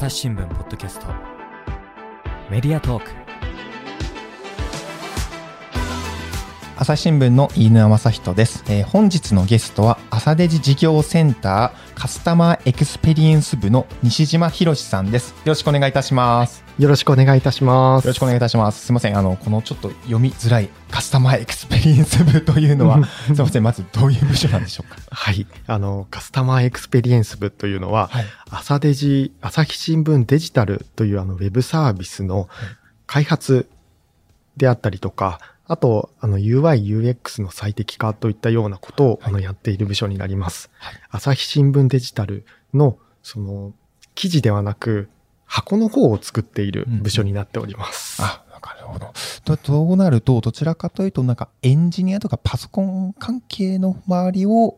朝日新聞ポッドキャスト。メディアトーク。朝日新聞の飯沼正人です、えー本日のゲストは朝デジ事業センターカスタマーエクスペリエンス部の西島博さんですよろしくお願いいたしますよろしくお願いいたします。よろしくお願いいたします。すいません。あの、このちょっと読みづらいカスタマーエクスペリエンス部というのは、すいません。まずどういう部署なんでしょうか？はい。あの、カスタマーエクスペリエンス部というのは、はい。朝デジ、朝日新聞デジタルというあのウェブサービスの開発であったりとか、あと、あの UI、UX の最適化といったようなことを、はいあのやっている部署になります。はい朝日新聞デジタルの、その、記事ではなく、箱の方を作っている部署になっております。あ、なるほど。と、そうなると、どちらかというと、なんかエンジニアとかパソコン関係の周りを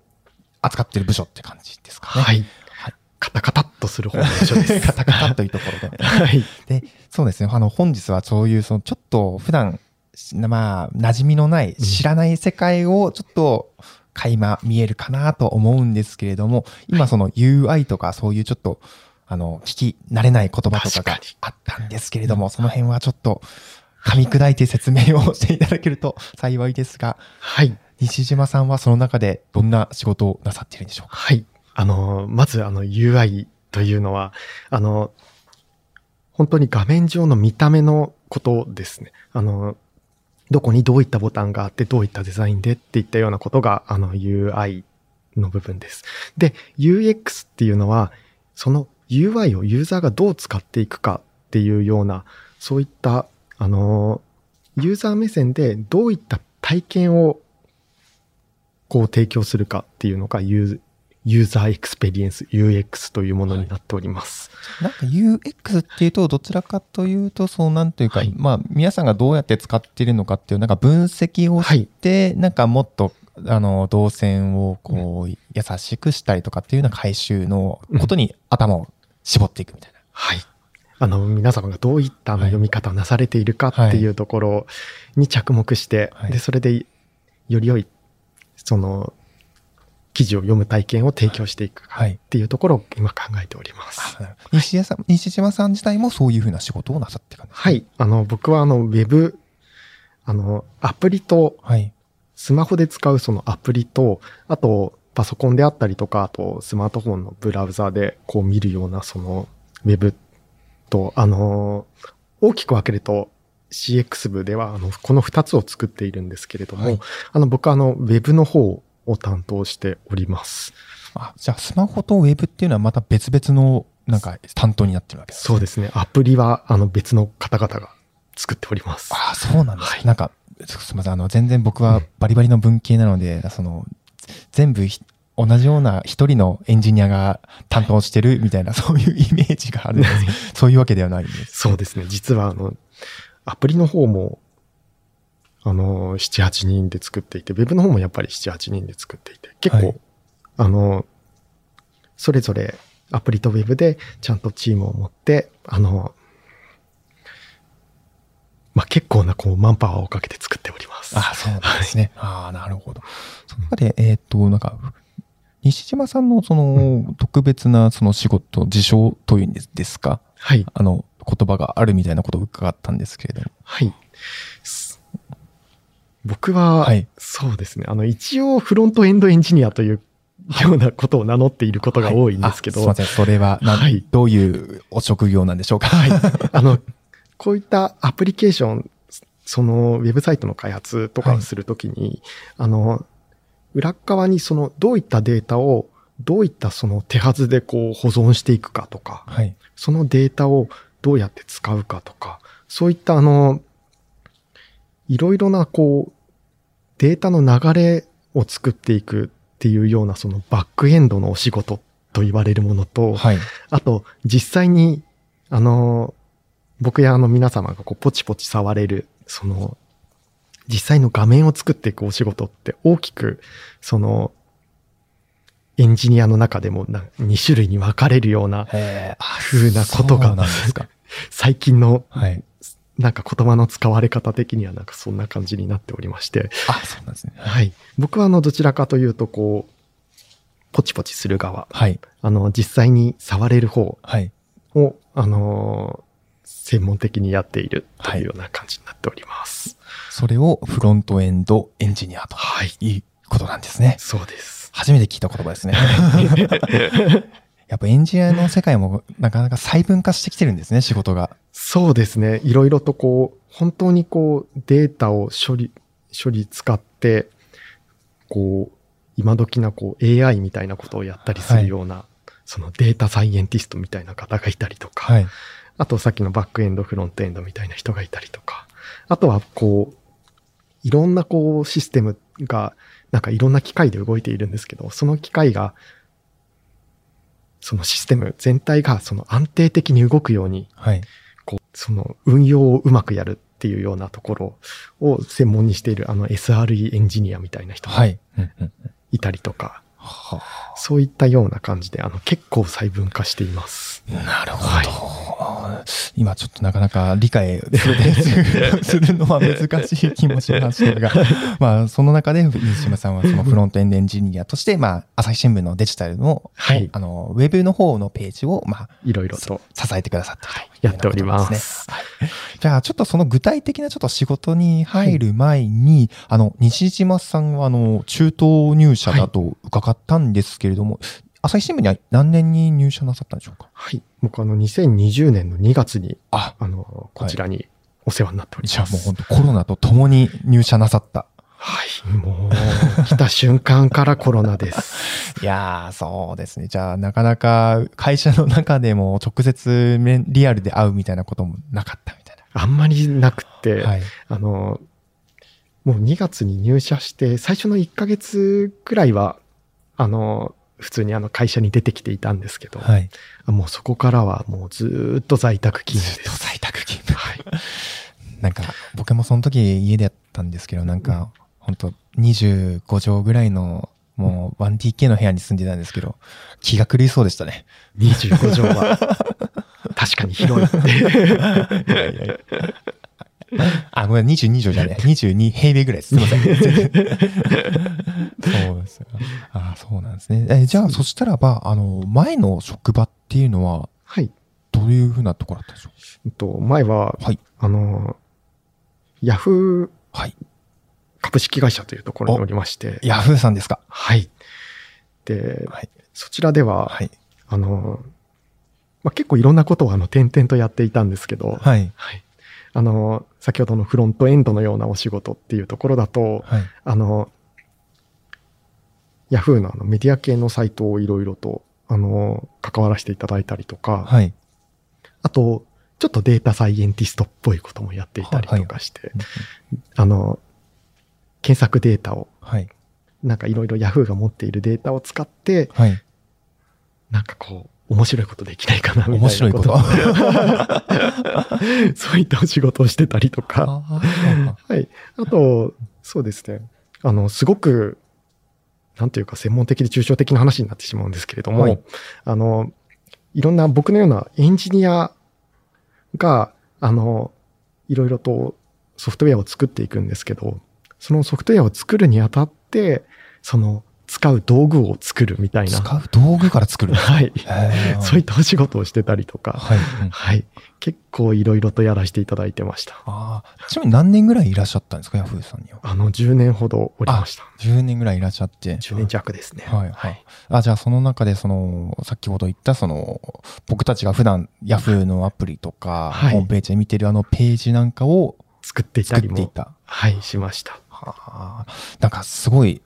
扱ってる部署って感じですかね。はい。はいカタカタっとする方の部署です。カタカタというところで。はい。で、そうですね。あの、本日はそういう、その、ちょっと普段、まあ、馴染みのない、うん知らない世界をちょっと、垣間見えるかなと思うんですけれども、今その UI とかそういうちょっと、あの、聞き慣れない言葉とかがあったんですけれども、その辺はちょっと、噛み砕いて説明をしていただけると 幸いですが、はい。西島さんはその中でどんな仕事をなさっているんでしょうか？はい。あの、まずあの UI というのは、あの、本当に画面上の見た目のことですね。あの、どこにどういったボタンがあって、どういったデザインでっていったようなことが、あの UI の部分です。で、UX っていうのは、その UI をユーザーがどう使っていくかっていうような、そういった、あの、ユーザー目線でどういった体験をこう提供するかっていうのがユーザーエクスペリエンス UX というものになっております。なんか UX っていうと、どちらかというと、そうなんていうか、はいまあ、皆さんがどうやって使っているのかっていう、なんか分析をして、なんかもっと、あの、動線をこう、優しくしたりとかっていうような改修のことに頭を絞っていくみたいな。はい。あの、皆様がどういったあのはい読み方をなされているかっていうところに着目して、はいで、それでより良い、その、記事を読む体験を提供していくかはい。っていうところを今考えております。あなるほど西谷さん、西島さん自体もそういうふうな仕事をなさってる感じですかはい。あの、僕はあの、ウェブ、あの、アプリとはい。スマホで使うそのアプリと、あとパソコンであったりとか、あとスマートフォンのブラウザでこう見るようなそのウェブと、あのー大きく分けると CX 部ではあのこの二つを作っているんですけれども、はいあの僕はあのウェブの方を担当しております。あ、じゃあ、スマホとウェブっていうのはまた別々の、なんか、担当になってるわけですねそうですね。アプリはあの別の方々が作っております。ああ、そうなんです、はいなんか、すみません。あの、全然僕はバリバリの文系なので、その、全部ひ同じような一人のエンジニアが担当してるみたいな、そういうイメージがあるんです そういうわけではないんです。そうですね。実は、あの、アプリの方も、あの、7、8人で作っていて、ウェブの方もやっぱり7、8人で作っていて、結構、はいあの、それぞれアプリとウェブでちゃんとチームを持って、あの、まあ、結構なこうマンパワーをかけて作っております。ああ、そうなんですね。ああ、なるほど。その中で、えーっと、なんか、西島さんのその特別なその仕事、事象というんですですか？はい。あの、言葉があるみたいなことを伺ったんですけれども。はい。す僕は、はいそうですね。あの、一応フロントエンドエンジニアというようなことを名乗っていることが多いんですけど、あすみません。それはな、はいどういうお職業なんでしょうか？はい。あの、こういったアプリケーション、そのウェブサイトの開発とかをするときに、あの、裏側にそのどういったデータをどういったその手はずでこう保存していくかとか、はい。そのデータをどうやって使うかとか、そういったあの、いろいろなこう、データの流れを作っていくっていうようなそのバックエンドのお仕事と言われるものと、はい。あと、実際に、あの、僕やあの皆様がこうポチポチ触れる、その、実際の画面を作っていくお仕事って大きく、その、エンジニアの中でもな2種類に分かれるような風なことが。最近のはい。なんか言葉の使われ方的にはなんかそんな感じになっておりまして、あ、そうなんですね。はい。僕はあのどちらかというとこう、ポチポチする側、はい。あの実際に触れる方はい。を、あのー専門的にやっているというような感じになっております。それをフロントエンドエンジニアとはい。いうことなんですね。そうです。初めて聞いた言葉ですね。やっぱエンジニアの世界もなかなか細分化してきてるんですね、仕事が。そうですね。いろいろとこう、本当にこう、データを処理、処理使って、こう、今時なこう、AI みたいなことをやったりするような、そのデータサイエンティストみたいな方がいたりとか、はい。あとさっきのバックエンド、フロントエンドみたいな人がいたりとか、あとはこう、いろんなこうシステムが、なんかいろんな機械で動いているんですけど、その機械が、そのシステム全体がその安定的に動くように、はい。こう、その運用をうまくやるっていうようなところを専門にしているあの SRE エンジニアみたいな人がはい。たりとか、はそういったような感じで、あの結構細分化しています。あなるほど。今ちょっとなかなか理解するのは難しい気もしましたが、まあその中で水島さんはそのフロントエンドエンジニアとして、まあ朝日新聞のデジタルの、はいあの、ウェブの方のページを、まあ、いろいろと。支えてくださってるやっておりま。すね。じゃあ、ちょっとその具体的なちょっと仕事に入る前に、あの、西島さんは、あの、中東入社だと伺ったんですけれども、朝日新聞には何年に入社なさったんでしょうか？はい。僕あの2020年の2月に、あ、あの、こちらにお世話になっております。じゃあもう本当コロナと共に入社なさった。はい。もう、来た瞬間からコロナです。いやー、そうですね。じゃあ、なかなか会社の中でも直接面リアルで会うみたいなこともなかったみたいあんまりなくて、な。はい。あの、もう2月に入社して、最初の1ヶ月くらいは、あの、普通にあの会社に出てきていたんですけど、はい。もうそこからはもうずーっと在宅勤務です。ずっと在宅勤務。はい。なんか、僕もその時家でやったんですけど、なんか、本当25畳ぐらいの、もう 1DK の部屋に住んでたんですけど、気が狂いそうでしたね。25畳は、確かに広い。あ、ごめん、22畳じゃねえ。22平米ぐらいです。すいません。そうですよ。あそうなんですね。えじゃあ、そしたらば、あの、前の職場っていうのは、はい。どういうふうなところだったんでしょえっと、前は、うはい。あの、ヤフーはい。株式会社というところにおりまして、ヤフーさんですか？はい。で、はい。そちらでは、はい。あの、まあ、結構いろんなことをあの、点々とやっていたんですけど、はい。はい。あの、先ほどのフロントエンドのようなお仕事っていうところだと、はい。あの、ヤフーのあのメディア系のサイトをいろいろと、あの、関わらせていただいたりとか、はい。あと、ちょっとデータサイエンティストっぽいこともやっていたりとかして、あの、検索データを、はい。なんかいろいろ Yahoo が持っているデータを使って、はい。なんかこう、面白いことできないかなみたいな面白いこと？そういったお仕事をしてたりとか、はい。あと、そうですね。あの、すごく、なんていうか専門的で抽象的な話になってしまうんですけれども、はいあの、いろんな僕のようなエンジニアが、あの、いろいろとソフトウェアを作っていくんですけど、そのソフトウェアを作るにあたって、その、使う道具を作るみたいな。使う道具から作る。はい。そういったお仕事をしてたりとか、はい。うんはい。結構いろいろとやらせていただいてました。ああ。ちなみに何年ぐらいいらっしゃったんですか、ヤフーさんには？あの、10年ほどおりました。10年ぐらいいらっしゃって。10年弱ですね。はいはい。あ、じゃあその中でその、先ほど言ったその、僕たちが普段ヤフーのアプリとか、はいホームページで見てるあのページなんかを作っていたりも。はい、しました。はあ。なんかすごい、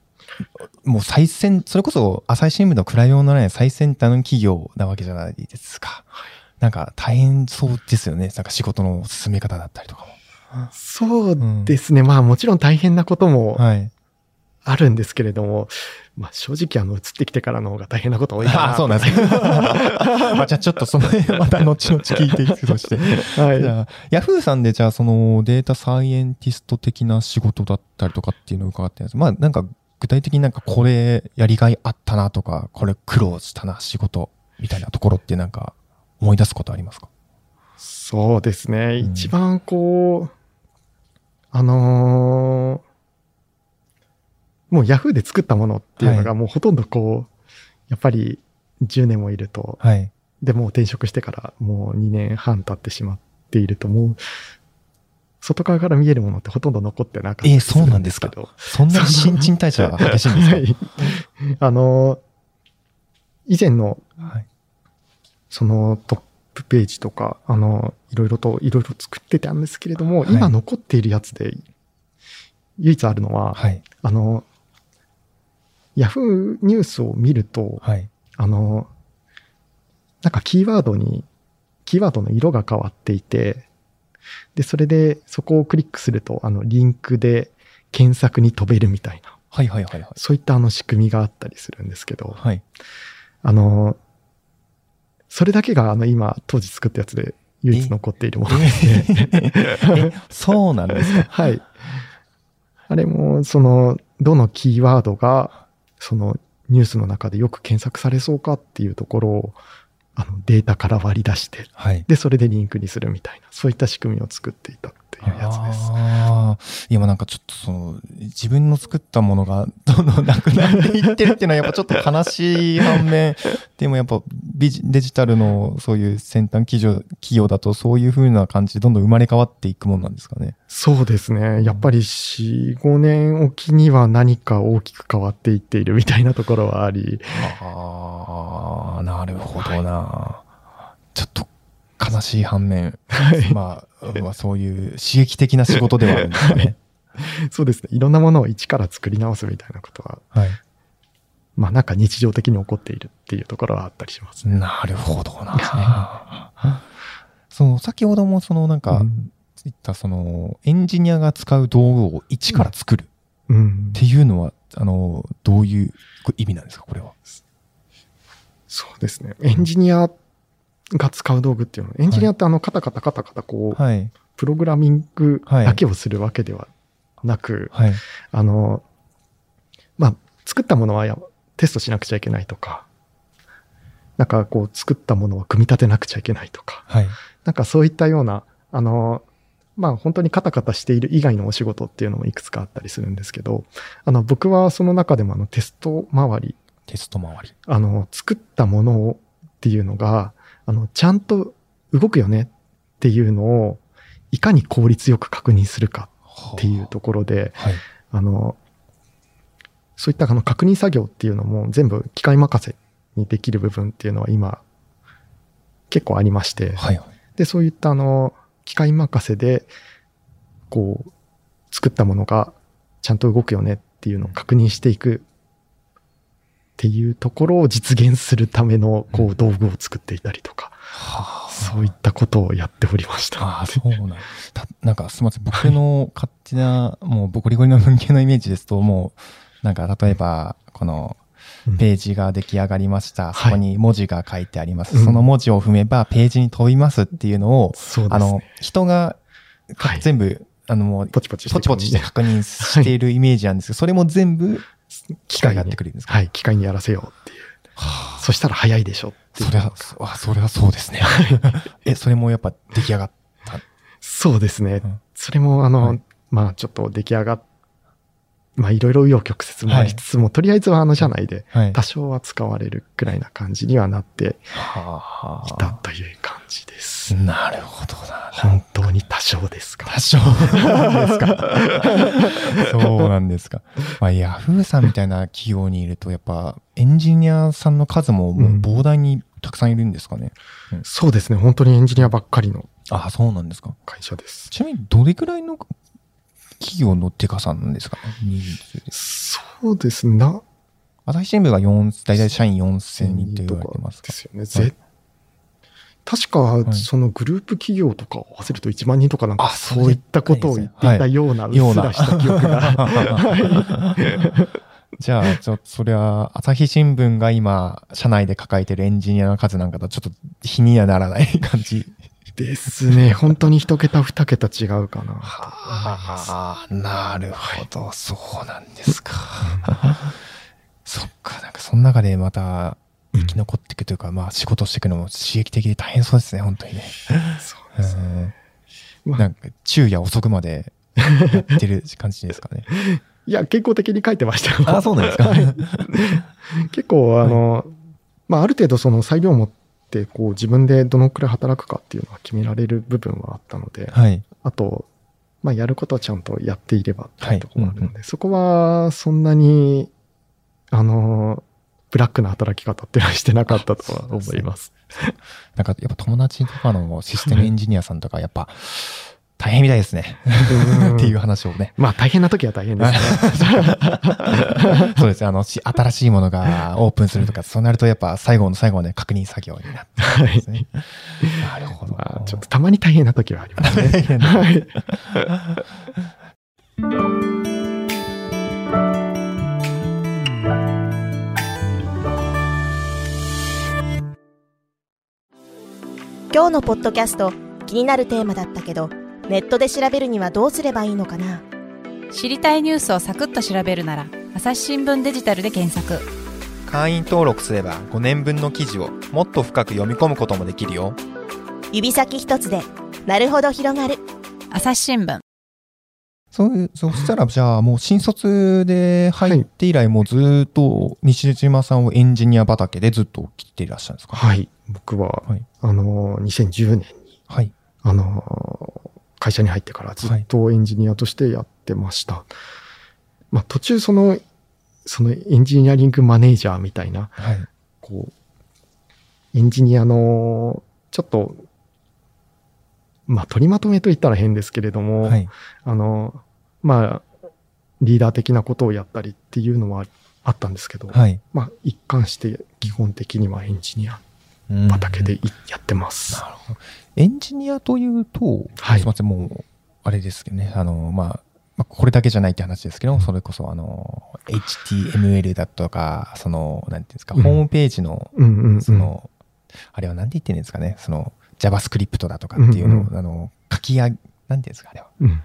もう最先、それこそ朝日新聞の比べ物のない最先端の企業なわけじゃないですか。なんか大変そうですよね。なんか仕事の進め方だったりとかも。そうですね。まあもちろん大変なこともはい。あるんですけれども、まあ正直あの移ってきてからの方が大変なこと多いかな。あ、そうなんですか。まあじゃあちょっとその辺また後々聞いていくとして。はいじ。ゃあ、ヤフーさんでじゃあそのデータサイエンティスト的な仕事だったりとかっていうのを伺ってるんですまあなんか具体的になんかこれやりがいあったなとか、これ苦労したな仕事みたいなところってなんか思い出すことありますか？そうですね。うん。一番こう、あのーもう Yahoo で作ったものっていうのがはもうほとんどこう、やっぱり10年もいると、はい。でもう転職してからもう2年半経ってしまっていると、もう、外側から見えるものってほとんど残ってなかったえーそうなんですか？けどそんなに新陳代謝が激しいんですか？はい。あの、以前のはい。そのトップページとか、あの、いろいろと、いろいろ作ってたんですけれども、はい今残っているやつで、唯一あるのは、はい。あの、ヤフーニュースを見ると、はい。あの、なんかキーワードに、キーワードの色が変わっていて、で、それでそこをクリックすると、あの、リンクで検索に飛べるみたいな、はいはいはいはい。そういったあの仕組みがあったりするんですけど、はい。あの、それだけがあの今当時作ったやつで唯一残っているものですね。え、そうなんですか？はい。あれも、その、どのキーワードが、そのニュースの中でよく検索されそうかっていうところを、あのデータから割り出して、はい。で、それでリンクにするみたいな、そういった仕組みを作っていたっていうやつです。ああ。いや、まあなんかちょっとその、自分の作ったものがどんどんなくなっていってるっていうのはやっぱちょっと悲しい反面、でもやっぱビジデジタルのそういう先端企業企業だとそういう風な感じでどんどん生まれ変わっていくもんなんですかね。そうですね。やっぱり4、5年おきには何か大きく変わっていっているみたいなところはあり、ああ、なるほどな。ちょっと悲しい反面、はいまあ、まあそういう刺激的な仕事ではあるんですかね。そうですね。いろんなものを一から作り直すみたいなことは、はい。まあなんか日常的に起こっているっていうところはあったりしますね。なるほどな。その先ほどもそのなんか、うん言ったそのエンジニアが使う道具を一から作るっうん。ていうのは、あのどういう意味なんですかこれは？そうですね。エンジニアが使う道具っていうの。は、エンジニアってあのカタカタカタカタこう、はい。プログラミングだけをするわけではなく、はい。あの、まあ、作ったものはやテストしなくちゃいけないとか、なんかこう作ったものは組み立てなくちゃいけないとか、はい。なんかそういったような、あの、まあ本当にカタカタしている以外のお仕事っていうのもいくつかあったりするんですけど、あの僕はその中でもあのテスト周り、テスト周り。あの作ったものをっていうのが、あのちゃんと動くよねっていうのをいかに効率よく確認するかっていうところで、はい。あの、そういったあの確認作業っていうのも全部機械任せにできる部分っていうのは今結構ありまして、はいはい。で、そういったあの、機械任せで、こう、作ったものがちゃんと動くよねっていうのを確認していくっていうところを実現するための、こう、道具を作っていたりとか、はあそういったことをやっておりました。ああ、そうなんたなんかすみません。僕の勝手な、もうゴリゴリの文系のイメージですと、もう、なんか例えば、この、うんページが出来上がりました。はいそこに文字が書いてあります。うんその文字を踏めばページに飛びますっていうのを、そうであの人がはい全部、あの、もう、ポチポチしてポチポチして確認しているイメージなんですけど、それも全部機械がやってくれるんですか？はい、機械にやらせようっていう。はあそしたら早いでしょってそれは、あ、それはそうですね。え、それもやっぱ出来上がった？そうですね。うんそれも、あの、はいまあちょっと出来上がっ、まあいろいろ紆余曲折もありつつも、とりあえずはあの社内ではい。多少は使われるくらいな感じにはなってはあいたという感じです。なるほどな。本当に多少ですか。多少ですか。そうなんですか。まあ、ヤフーさんみたいな企業にいると、やっぱエンジニアさんの数ももう膨大にたくさんいるんですかね。そうですね。本当にエンジニアばっかりのあそうなんですか。会社です。ちなみにどれくらいの企業のデカさんなんですか人数でそうですね。な、朝日新聞が4、大体社員4000人と言われてますかですよね。ぜ確か、いそのグループ企業とかを合わせると1万人とかなんか、あそういったことを言っていたような、うっようなすらした記憶が。はいじゃあ、ちょっとそれは、朝日新聞が今、社内で抱えてるエンジニアの数なんかとちょっと比にはならない感じ。ですね。本当に一桁二桁違うかな。はあ、なるほど、そうなんですか。そっか、なんかその中でまた生き残っていくというか、まあ仕事していくのも刺激的で大変そうですね、本当にね。そうですうんまあなんか昼夜遅くまでやってる感じですかね。いや、健康的に書いてましたよ。あ、そうなんですか。結構、あの、まあ、ある程度その裁量を持って、こう自分でどのくらい働くかっていうのは決められる部分はあったので、はい。あと、まあ、やることはちゃんとやっていればっていうところもあるので、はいそこはそんなに、あの、ブラックな働き方っていうのはしてなかったとは思います。なんかやっぱ友達とかのシステムエンジニアさんとかやっぱ大変みたいですね。うんっていう話をね。まあ大変な時は大変ですね。そうですね。あの、し新しいものがオープンするとか、そうなるとやっぱ最後の最後まで確認作業になってですね。なるほど。まあちょっとたまに大変な時はありますね。大変だはい。今日のポッドキャスト気になるテーマだったけどネットで調べるにはどうすればいいのかな？知りたいニュースをサクッと調べるなら朝日新聞デジタルで検索会員登録すれば5年分の記事をもっと深く読み込むこともできるよ。指先一つでなるほど広がる朝日新聞そう、そしたらじゃあもう新卒で入って以来もうずっと西島さんをエンジニア畑でずっと来ていらっしゃるんですか？はい。僕は、はいあの、2010年に、はい。あの、会社に入ってからずっとエンジニアとしてやってました。まあ途中その、そのエンジニアリングマネージャーみたいな、はい。こう、エンジニアの、ちょっと、まあ取りまとめと言ったら変ですけれども、はい。あの、まあ、リーダー的なことをやったりっていうのはあったんですけど、はい。まあ一貫して基本的にはエンジニアうん畑でいやってます。なるほど。エンジニアというと、はいすみません、もう、あれですけどね、あの、まあ、まあ、これだけじゃないって話ですけど、それこそ、あの、HTML だとか、その、なんていうんですか、うんホームページの、うんうんうん。その、あれはなんて言ってるんですかね、その、JavaScript だとかっていうのを、うんうんあの、書き上げ、なんていうんですか、あれは。うん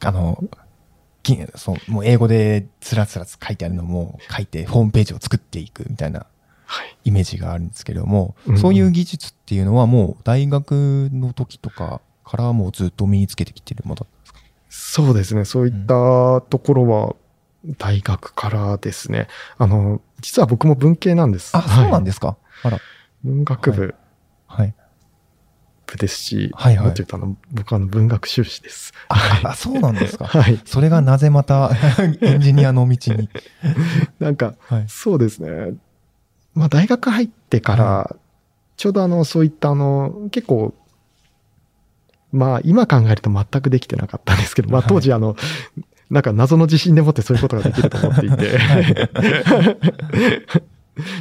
あの、きそう、もう英語でつらつら書いてあるのも書いて、ホームページを作っていくみたいなはい。イメージがあるんですけれども、うんうんそういう技術っていうのはもう大学の時とかからもうずっと身につけてきてるものだったんですか？そうですね。そういったところは大学からですね。あの、実は僕も文系なんです。あ、そうなんす。ですか、あら。文学部はい。部ですし、はいはいもっと言うとあの、僕はあの文学修士です。あ、あそうなんですか？はい。それがなぜまた エンジニアの道に？なんか、はい。そうですね。まあ大学入ってから、ちょうどあの、そういったあの、結構、まあ今考えると全くできてなかったんですけど、まあはい当時あの、なんか謎の自信でもってそういうことができると思っていて、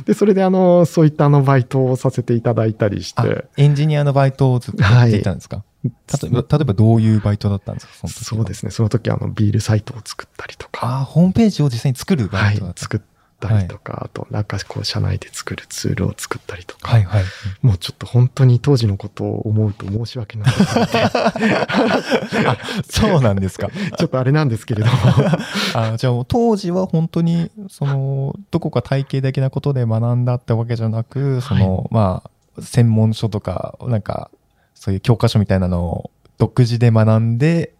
で、それであの、そういったあのバイトをさせていただいたりしあて、エンジニアのバイトをずっとやっていたんですか、例えば、例えばどういうバイトだったんですか？その時は。そうですね、その時あの、ビールサイトを作ったりとか、あ、ホームページを実際に作るバはいイトだっ、た。作ったりとか、あとなんかこう、社内で作るツールを作ったりとか、はいはい。もうちょっと本当に当時のことを思うと申し訳なくなって、あ、そうなんですか。ちょっとあれなんですけれども、あじゃあ当時は本当に、その、どこか体系的なことで学んだってわけじゃなく、その、まあ、専門書とか、なんか、そういう教科書みたいなのを独自で学んで、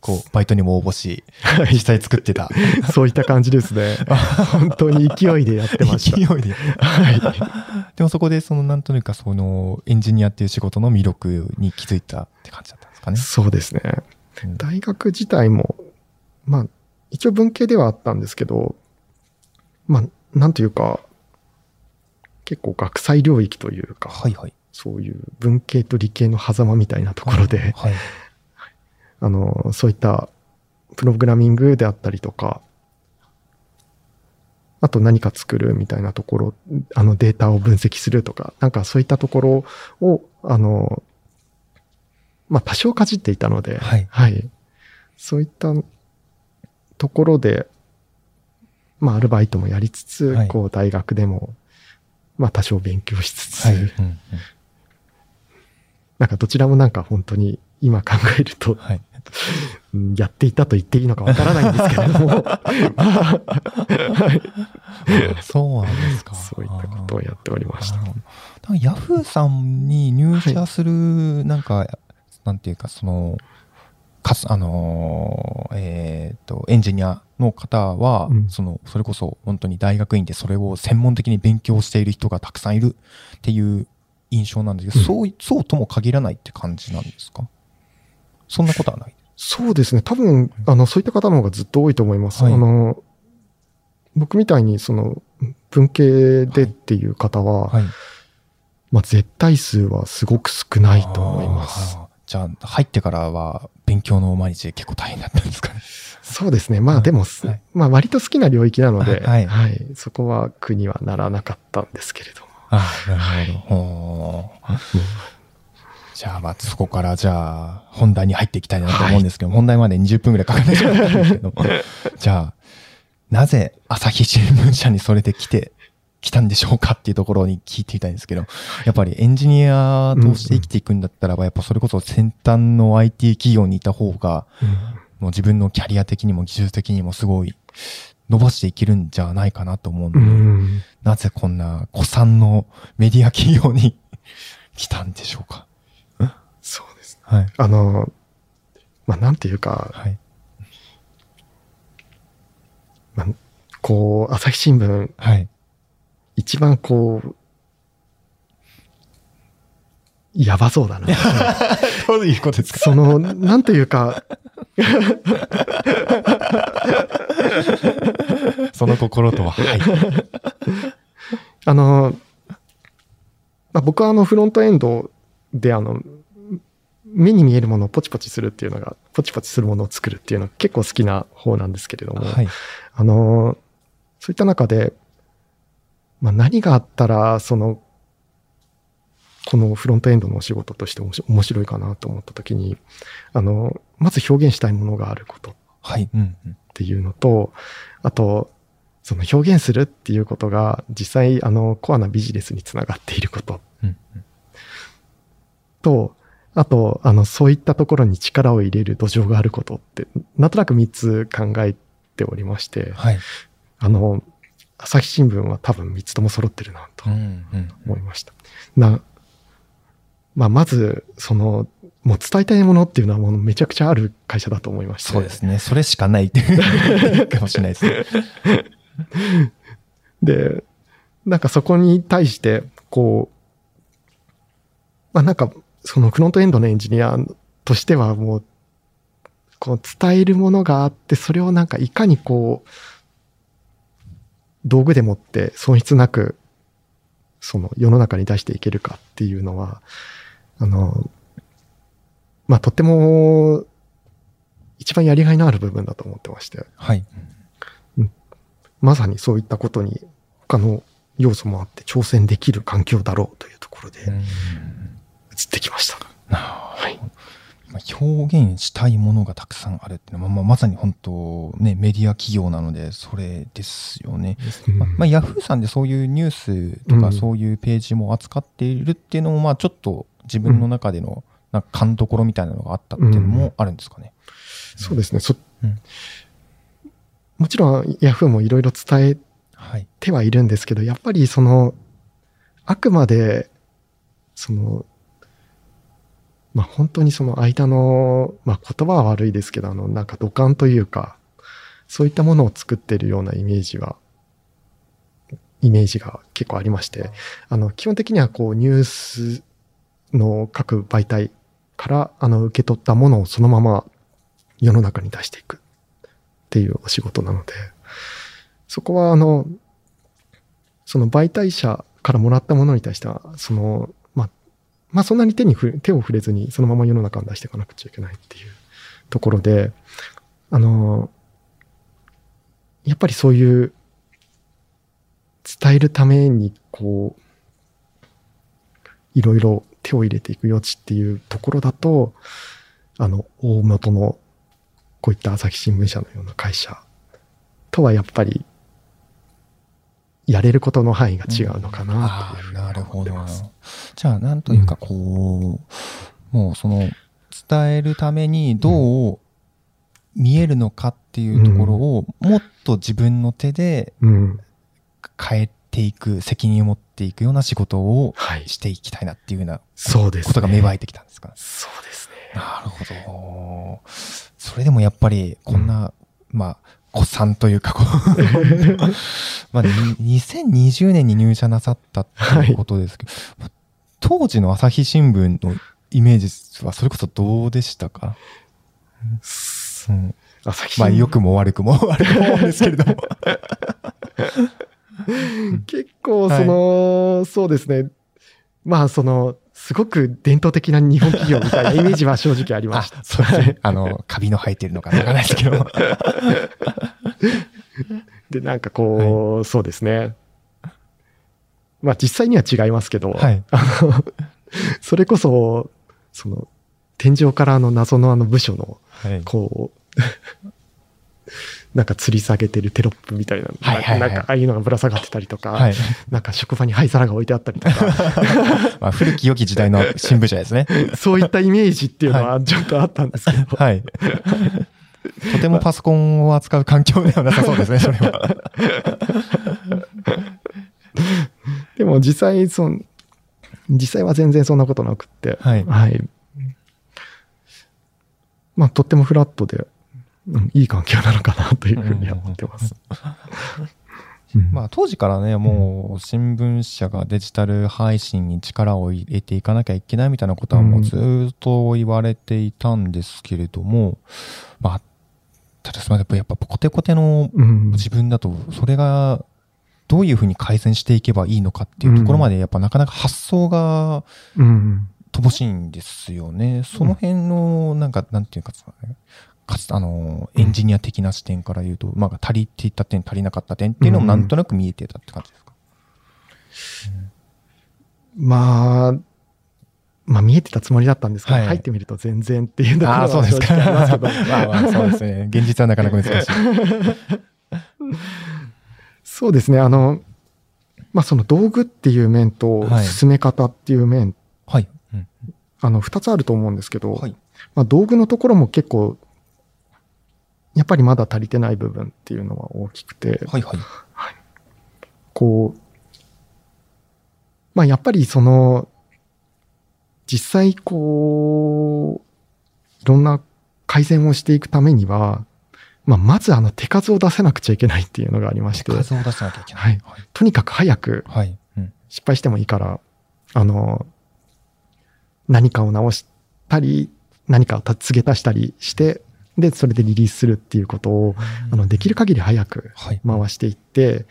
こう、バイトにも応募し、実際作ってた。そういった感じですね。本当に勢いでやってました。勢いで。はい。でもそこで、その、なんというか、その、エンジニアっていう仕事の魅力に気づいたって感じだったんですかね。そうですね。うん大学自体も、まあ、一応文系ではあったんですけど、まあ、なんというか、結構学際領域というか、はいはい。そういう文系と理系の狭間みたいなところで、はい。あの、そういったプログラミングであったりとか、あと何か作るみたいなところ、あのデータを分析するとか、なんかそういったところを、あの、まあ多少かじっていたので、はいはい。そういったところで、まあアルバイトもやりつつ、はいこう大学でも、まあ多少勉強しつつ、はい。なんかどちらもなんか本当に今考えるとはい。うんやっていたと言っていいのかわからないんですけれども、そうなんですか。そういったことをやっておりました。ヤフーさんに入社する、なんか、なんていうか、その、かす、あのー、えっ、と、エンジニアの方は、うん。その、それこそ本当に大学院でそれを専門的に勉強している人がたくさんいるっていう印象なんですけど、うん。そうい、そうとも限らないって感じなんですか？そんなことはない？そうですね。多分、あの、そういった方の方がずっと多いと思います。はいあの、僕みたいに、その、文系でっていう方は、はい。まあ、絶対数はすごく少ないと思います。じゃあ、入ってからは勉強の毎日結構大変だったんですかね？そうですね。まはいあでも、まあ割と好きな領域なので、ははいい、そこは苦にはならなかったんですけれども。ああ、なるほど。じゃあ、まあ、そこから、じゃあ、本題に入っていきたいなと思うんですけど、本題まで20分ぐらいかかってしまったんですけど、じゃあ、なぜ朝日新聞社にそれで来て、来たんでしょうかっていうところに聞いてみたいんですけど、やっぱりエンジニアとして生きていくんだったらば、やっぱそれこそ先端の IT 企業にいた方が、もう自分のキャリア的にも技術的にもすごい伸ばしていけるんじゃないかなと思うのうで、ん。なぜこんな古参のメディア企業に 来たんでしょうか。そうですね。はい。あの、まあなんていうか、はい。まあ、こう、朝日新聞、はい。一番こう、やばそうだな。どういうことですか？その、なんというか、その心とは。はい。あの、まあ、僕はあのフロントエンドであの、目に見えるものをポチポチするっていうのが、ポチポチするものを作るっていうのが結構好きな方なんですけれども、はい。あの、そういった中で、まあ、何があったら、その、このフロントエンドのお仕事として面白いかなと思った時に、あの、まず表現したいものがあることっはい。うんうん。ていうのと、あと、その表現するっていうことが実際あのコアなビジネスにつながっていることうんと、あと、あの、そういったところに力を入れる土壌があることって、なんとなく3つ考えておりまして、はい。あの、朝日新聞は多分3つとも揃ってるなとうんうん。思いました。な、まあ、まず、その、もう伝えたいものっていうのはもうめちゃくちゃある会社だと思いまして。そうですね。それしかないっていうかもしれないですね。で、なんかそこに対して、こう、まあなんか、そのフロントエンドのエンジニアとしてはもう、こう伝えるものがあって、それをなんかいかにこう、道具でもって損失なく、その世の中に出していけるかっていうのは、あの、まあとっても、一番やりがいのある部分だと思ってまして。はい。まさにそういったことに他の要素もあって挑戦できる環境だろうというところでうん移ってきました。はい。まあ表現したいものがたくさんあるっていうのは、まあ、まさに本当ね、メディア企業なので、それですよね。まあ、まあ、ヤフーさんでそういうニュースとか、うんそういうページも扱っているっていうのも、まあ、ちょっと自分の中での、なんか勘どころみたいなのがあったっていうのもあるんですかね。そうですね。そうんもちろんヤフーもいろいろ伝えはい。てはいるんですけど、やっぱりその、あくまで、その、まあ本当にその間の、まあ言葉は悪いですけど、あの、なんか土管というか、そういったものを作ってるようなイメージは、イメージが結構ありまして、あの、基本的にはこうニュースの各媒体から、あの、受け取ったものをそのまま世の中に出していくっていうお仕事なので、そこはあの、その媒体者からもらったものに対しては、その、まあ、そんなに手にふ手を触れずにそのまま世の中に出していかなくちゃいけないっていうところで、あの、やっぱりそういう伝えるためにこう、いろいろ手を入れていく余地っていうところだと、あの、大元のこういった朝日新聞社のような会社とはやっぱり、やれることの範囲が違うのかなあというふうにあなるほど思ってます。。じゃあ、なんというか、こう、もうその、伝えるためにどう見えるのかっていうところを、もっと自分の手でうん。変えていく、責任を持っていくような仕事をはい。していきたいなっていうようなそうです、ね。ことが芽生えてきたんですか、そうですね。なるほど。それでもやっぱり、こんな、まあ、子さんというか、こう。まあ、に2020年に入社なさったっていうことですけど、当時の朝日新聞のイメージはそれこそどうでしたか、う。んまあ、良くも悪くも 悪くもですけれども。結構、その、そうですね。まあ、その、すごく伝統的な日本企業みたいなイメージは正直ありました。あそうですね。あの、カビの生えてるのかわからないですけど。で、なんかこう、そうですね。まあ実際には違いますけど、はい。あの、それこそ、その、天井からあの謎のあの部署の、はい。こう、なんか吊り下げてるテロップみたいな、はいはいはいなんかああいうのがぶら下がってたりとか、はい。なんか職場に灰皿が置いてあったりとか、まあ、古き良き時代の新聞社ですね。そういったイメージっていうのはちょっとあったんですけど、はい。とてもパソコンを扱う環境ではなさそうですね、それは。でも実際、その、実際は全然そんなことなくって、はいはい。まあ、とってもフラットで、うんいい環境なのかなというふうには思ってます。うん。まあ、当時からね、もう新聞社がデジタル配信に力を入れていかなきゃいけないみたいなことはもうずーっと言われていたんですけれども、まあ、ただすみません、やっぱコテコテのうん。自分だと、それがどういうふうに改善していけばいいのかっていうところまで、やっぱなかなか発想がうん。乏しいんですよね。その辺の、なんか、なんていうかさ、かつ、あの、エンジニア的な視点から言うと、まあ、足りていた点、足りなかった点っていうのもなんとなく見えてたって感じですか？まあ、まあ見えてたつもりだったんですけど、はい入ってみると全然っていうところああ、はそうですか。正直ありますけど、まあまあ、そうですね。現実はなかなか難しい。そうですね、あの、まあその道具っていう面とはい進め方っていう面、はい。うんあの、二つあると思うんですけど、はい。まあ道具のところも結構、やっぱりまだ足りてない部分っていうのは大きくて、はいはい。こう、まあやっぱりその、実際こう、いろんな改善をしていくためには、まあまずあの手数を出せなくちゃいけないっていうのがありまして、数を出さなきゃいけない。はいとにかく早くはい。うん失敗してもいいから、あの、何かを直したり、何かを付け足したりして、で、それでリリースするっていうことを、あの、できる限り早くはい。回していって、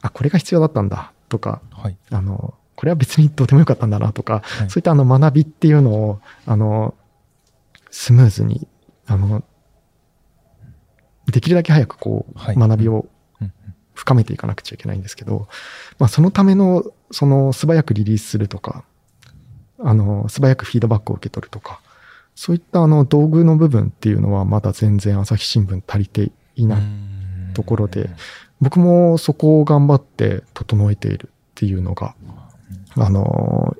あ、これが必要だったんだとか、はい。あの、これは別にどうでもよかったんだなとか、はい。そういったあの学びっていうのを、あの、スムーズに、あの、できるだけ早くこう、はい。学びをうん。深めていかなくちゃいけないんですけど、まあそのための、その素早くリリースするとか、あの、素早くフィードバックを受け取るとか、そういったあの道具の部分っていうのはまだ全然朝日新聞足りていない。ところで僕もそこを頑張って整えているっていうのが、あの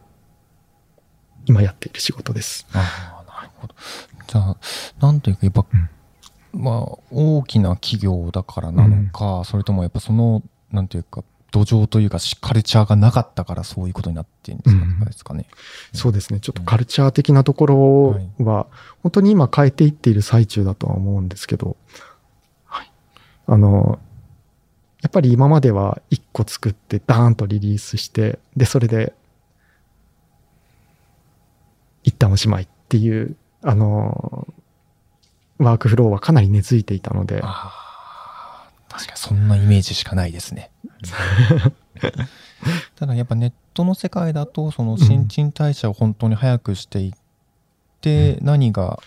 今やっている仕事です。ああ、なるほど。じゃあ、なんというか、やっぱ、まあ、大きな企業だからなのか、それともやっぱその、なんというか、土壌というか、カルチャーがなかったからそういうことになってるんですか,、うん。そうですね。ちょっとカルチャー的なところは、本当に今変えていっている最中だとは思うんですけど、はい。あの、やっぱり今までは1個作ってダーンとリリースして、で、それで、一旦おしまいっていう、あの、ワークフローはかなり根付いていたので、ああ、確かにそんなイメージしかないですね。ただやっぱネットの世界だと、その新陳代謝を本当に早くしていって、何が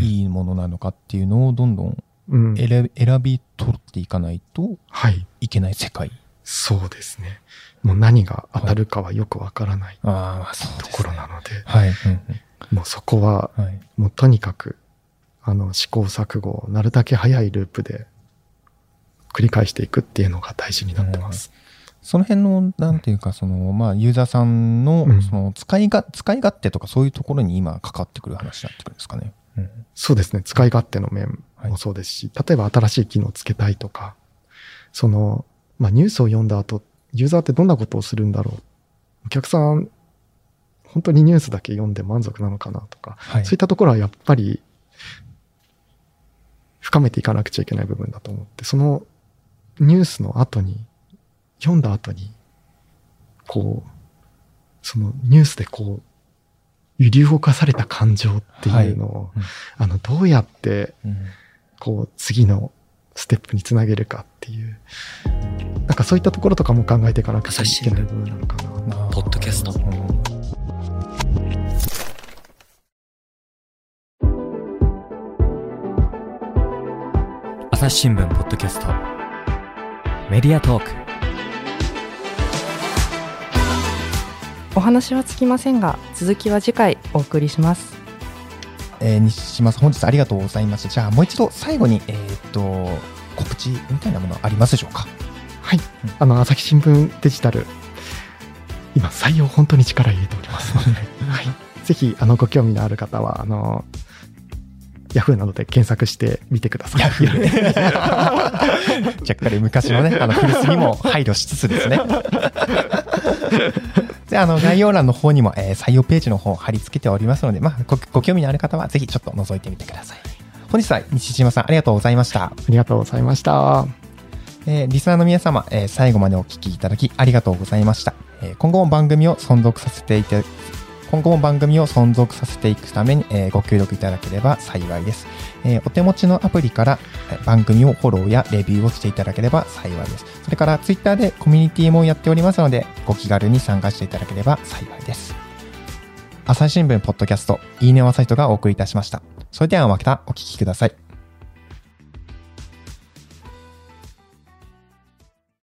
いいものなのかっていうのをどんどんうん。選び取っていかないとはい。いけない世界。そうですね。もう何が当たるかはよくわからないああ、そうと。ころなので、はい。うんもうそこはうんはい。もうとにかく、あの、試行錯誤をなるだけ早いループで繰り返していくっていうのが大事になってます。その辺の、なんていうか、その、まあ、ユーザーさんのうん、その、使いが、使い勝手とかそういうところに今関わってくる話になってくるんですかね。うんそうですね。使い勝手の面もそうですし、例えば新しい機能をつけたいとか、その、まあ、ニュースを読んだ後、ユーザーってどんなことをするんだろう。お客さん、本当にニュースだけ読んで満足なのかなとか、はいそういったところはやっぱり、深めていかなくちゃいけない部分だと思って、そのニュースの後に、読んだ後に、こう、そのニュースでこう、揺り動かされた感情っていうのを、はい。うん。あの、どうやって、うん。こう、次のステップにつなげるかっていう、なんかそういったところとかも考えていかなくちゃいけない部分なのかな。ポッドキャスト。うん。朝日新聞ポッドキャストメディアトークお話はつきませんが続きは次回お送りしますえー西島さん、本日ありがとうございました。じゃあ、もう一度最後に、えーっと、告知みたいなものありますでしょうか？はい。あの、朝日新聞デジタル、今、採用本当に力入れておりますので、はい。ぜひ、あの、ご興味のある方は、あの、ヤフーなどで検索してみてください。ヤフー。じゃっかり昔のね、あの、古巣にも配慮しつつですね。で、あの、概要欄の方にも、えー採用ページの方を貼り付けておりますので、まあ、ごご興味のある方は、ぜひちょっと覗いてみてください。本日は西島さん、ありがとうございました。ありがとうございました。えーリスナーの皆様、えー最後までお聞きいただきありがとうございました。えー今後も番組を存続させていて、今後も番組を存続させていくために、えーご協力いただければ幸いです。えーお手持ちのアプリから番組をフォローやレビューをしていただければ幸いです。それからツイッターでコミュニティもやっておりますので、ご気軽に参加していただければ幸いです。朝日新聞ポッドキャスト、いいねを朝日とがお送りいたしました。それではまたお聞きください。